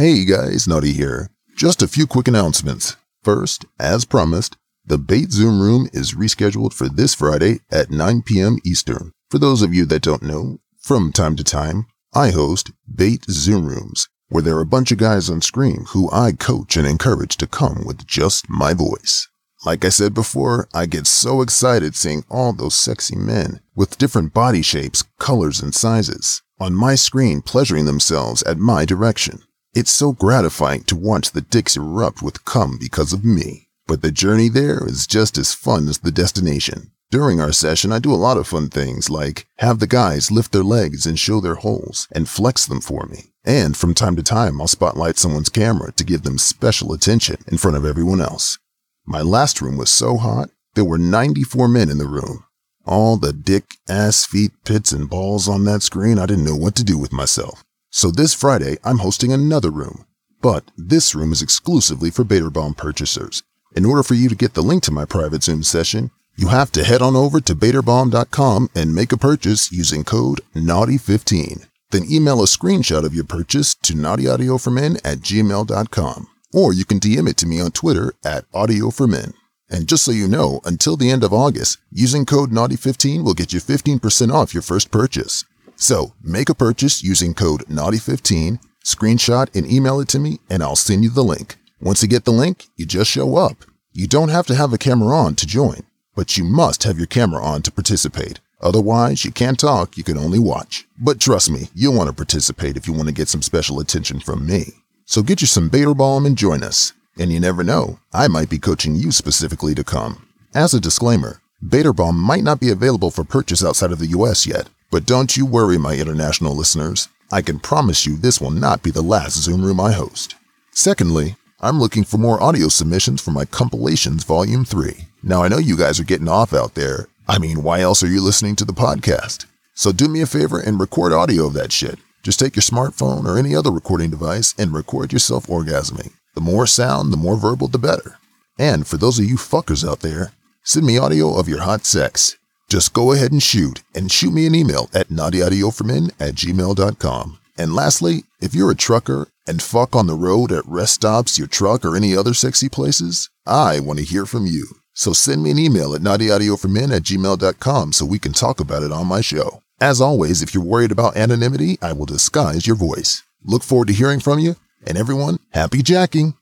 Hey guys, Naughty here. Just a few quick announcements. First, as promised, the Bate Zoom Room is rescheduled for this Friday at 9 p.m. Eastern. For those of you that don't know, from time to time, I host Bate Zoom Rooms, where there are a bunch of guys on screen who I coach and encourage to come with just my voice. Like I said before, I get so excited seeing all those sexy men with different body shapes, colors, and sizes on my screen pleasuring themselves at my direction. It's so gratifying to watch the dicks erupt with cum because of me. But the journey there is just as fun as the destination. During our session, I do a lot of fun things like have the guys lift their legs and show their holes and flex them for me. And from time to time, I'll spotlight someone's camera to give them special attention in front of everyone else. My last room was so hot, there were 94 men in the room. All the dick, ass, feet, pits, and balls on that screen, I didn't know what to do with myself. So this Friday, I'm hosting another room. But this room is exclusively for Bator Balm purchasers. In order for you to get the link to my private Zoom session, you have to head on over to batorbalm.com and make a purchase using code NAUGHTY15. Then email a screenshot of your purchase to naughtyaudioformen at gmail.com. Or you can DM it to me on Twitter at audioformen. And just so you know, until the end of August, using code Naughty15 will get you 15% off your first purchase. So make a purchase using code Naughty15, screenshot and email it to me, and I'll send you the link. Once you get the link, you just show up. You don't have to have a camera on to join, but you must have your camera on to participate. Otherwise, you can't talk, you can only watch. But trust me, you'll want to participate if you want to get some special attention from me. So get you some Bator Balm and join us. And you never know, I might be coaching you specifically to come. As a disclaimer, Bator Balm might not be available for purchase outside of the US yet, but don't you worry, my international listeners. I can promise you this will not be the last Zoom room I host. Secondly, I'm looking for more audio submissions for my Compilations Volume 3. Now, I know you guys are getting off out there. I mean, why else are you listening to the podcast? So do me a favor and record audio of that shit. Just take your smartphone or any other recording device and record yourself orgasming. The more sound, the more verbal, the better. And for those of you fuckers out there, send me audio of your hot sex. Just go ahead and shoot, and shoot me an email at naughtyaudioformen at gmail.com. And lastly, if you're a trucker and fuck on the road at rest stops, your truck, or any other sexy places, I want to hear from you. So send me an email at naughtyaudioformen at gmail.com so we can talk about it on my show. As always, if you're worried about anonymity, I will disguise your voice. Look forward to hearing from you, and everyone, happy jacking!